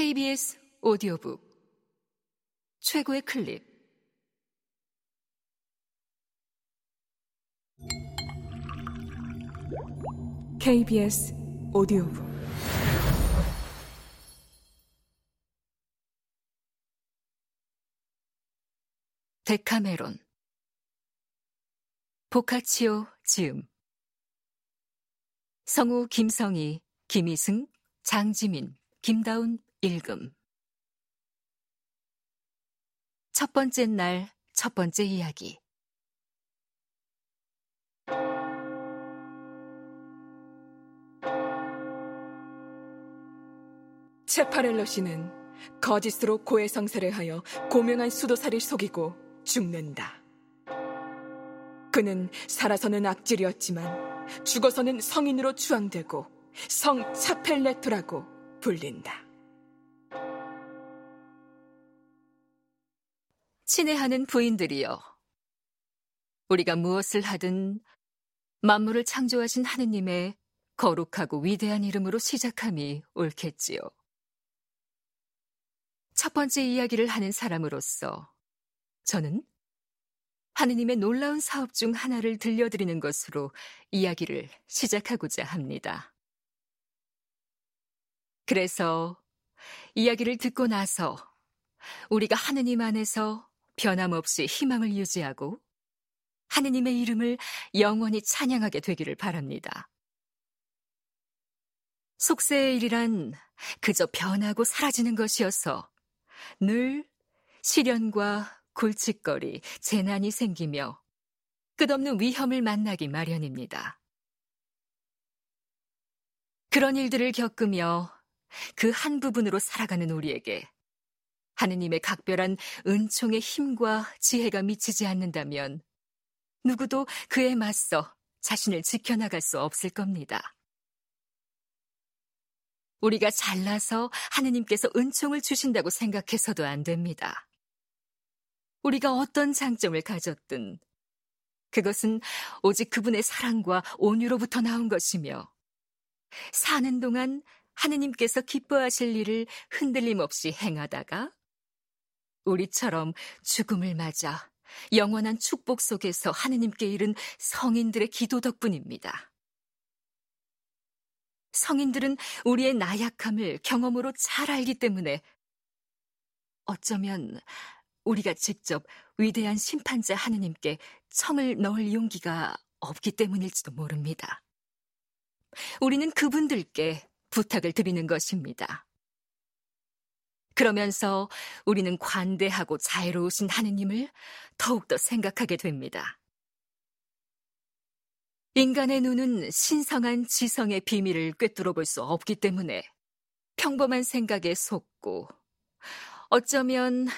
KBS 오디오북. 최고의 클립. KBS 오디오북. 데카메론. 보카치오 지음. 성우 김성희, 김희승, 장지민, 김다운 읽음 첫 번째 날, 첫 번째 이야기 체파렐러 씨는 거짓으로 고해성사를 하여 고명한 수도사를 속이고 죽는다. 그는 살아서는 악질이었지만 죽어서는 성인으로 추앙되고 성 차펠레토라고 불린다. 친애하는 부인들이여. 우리가 무엇을 하든 만물을 창조하신 하느님의 거룩하고 위대한 이름으로 시작함이 옳겠지요. 첫 번째 이야기를 하는 사람으로서 저는 하느님의 놀라운 사업 중 하나를 들려드리는 것으로 이야기를 시작하고자 합니다. 그래서 이야기를 듣고 나서 우리가 하느님 안에서 변함없이 희망을 유지하고 하느님의 이름을 영원히 찬양하게 되기를 바랍니다. 속세의 일이란 그저 변하고 사라지는 것이어서 늘 시련과 골칫거리, 재난이 생기며 끝없는 위험을 만나기 마련입니다. 그런 일들을 겪으며 그 한 부분으로 살아가는 우리에게 하느님의 각별한 은총의 힘과 지혜가 미치지 않는다면 누구도 그에 맞서 자신을 지켜나갈 수 없을 겁니다. 우리가 잘나서 하느님께서 은총을 주신다고 생각해서도 안 됩니다. 우리가 어떤 장점을 가졌든 그것은 오직 그분의 사랑과 온유로부터 나온 것이며 사는 동안 하느님께서 기뻐하실 일을 흔들림 없이 행하다가 우리처럼 죽음을 맞아 영원한 축복 속에서 하느님께 이른 성인들의 기도 덕분입니다. 성인들은 우리의 나약함을 경험으로 잘 알기 때문에 어쩌면 우리가 직접 위대한 심판자 하느님께 청을 넣을 용기가 없기 때문일지도 모릅니다. 우리는 그분들께 부탁을 드리는 것입니다. 그러면서 우리는 관대하고 자유로우신 하느님을 더욱더 생각하게 됩니다. 인간의 눈은 신성한 지성의 비밀을 꿰뚫어 볼 수 없기 때문에 평범한 생각에 속고 어쩌면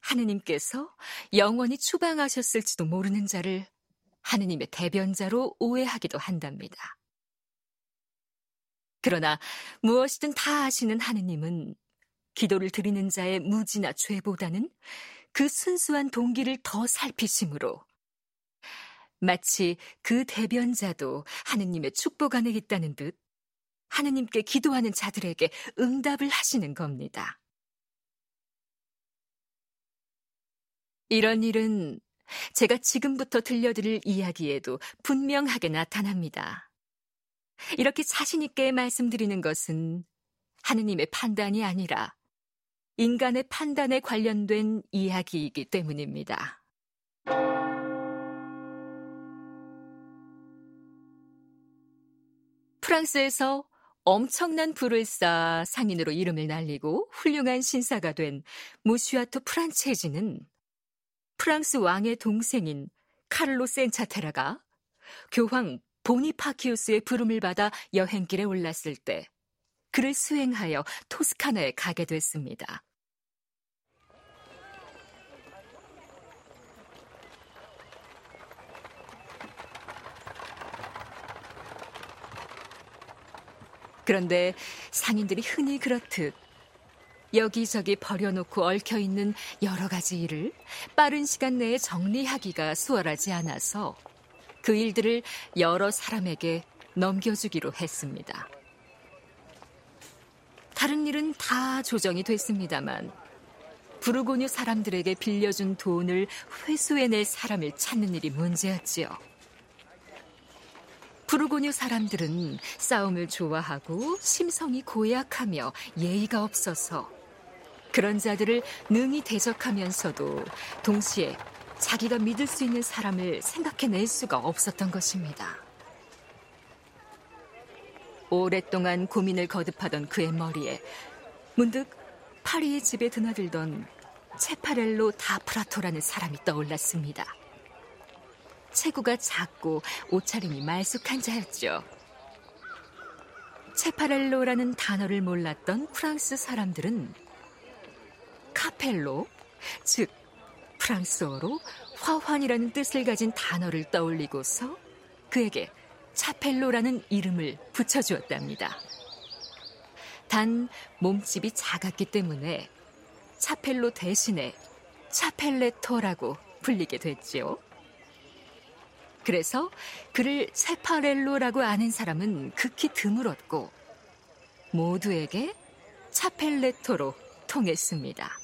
하느님께서 영원히 추방하셨을지도 모르는 자를 하느님의 대변자로 오해하기도 한답니다. 그러나 무엇이든 다 아시는 하느님은 기도를 드리는 자의 무지나 죄보다는 그 순수한 동기를 더 살피심으로 마치 그 대변자도 하느님의 축복 안에 있다는 듯 하느님께 기도하는 자들에게 응답을 하시는 겁니다. 이런 일은 제가 지금부터 들려드릴 이야기에도 분명하게 나타납니다. 이렇게 자신있게 말씀드리는 것은 하느님의 판단이 아니라 인간의 판단에 관련된 이야기이기 때문입니다. 프랑스에서 엄청난 불을 쌓아 상인으로 이름을 날리고 훌륭한 신사가 된 무슈아토 프란체지는 프랑스 왕의 동생인 카를로 센차테라가 교황 보니파키우스의 부름을 받아 여행길에 올랐을 때 그를 수행하여 토스카나에 가게 됐습니다. 그런데 상인들이 흔히 그렇듯 여기저기 버려놓고 얽혀있는 여러 가지 일을 빠른 시간 내에 정리하기가 수월하지 않아서 그 일들을 여러 사람에게 넘겨주기로 했습니다. 다른 일은 다 조정이 됐습니다만 부르고뉴 사람들에게 빌려준 돈을 회수해낼 사람을 찾는 일이 문제였지요. 부르고뉴 사람들은 싸움을 좋아하고 심성이 고약하며 예의가 없어서 그런 자들을 능히 대적하면서도 동시에 자기가 믿을 수 있는 사람을 생각해낼 수가 없었던 것입니다. 오랫동안 고민을 거듭하던 그의 머리에 문득 파리의 집에 드나들던 체파렐로 다프라토라는 사람이 떠올랐습니다. 체구가 작고 옷차림이 말쑥한 자였죠. 체파렐로라는 단어를 몰랐던 프랑스 사람들은 카펠로, 즉 프랑스어로 화환이라는 뜻을 가진 단어를 떠올리고서 그에게 차펠로라는 이름을 붙여주었답니다. 단 몸집이 작았기 때문에 차펠로 대신에 차펠레토라고 불리게 됐지요. 그래서 그를 세파렐로라고 아는 사람은 극히 드물었고 모두에게 차펠레토로 통했습니다.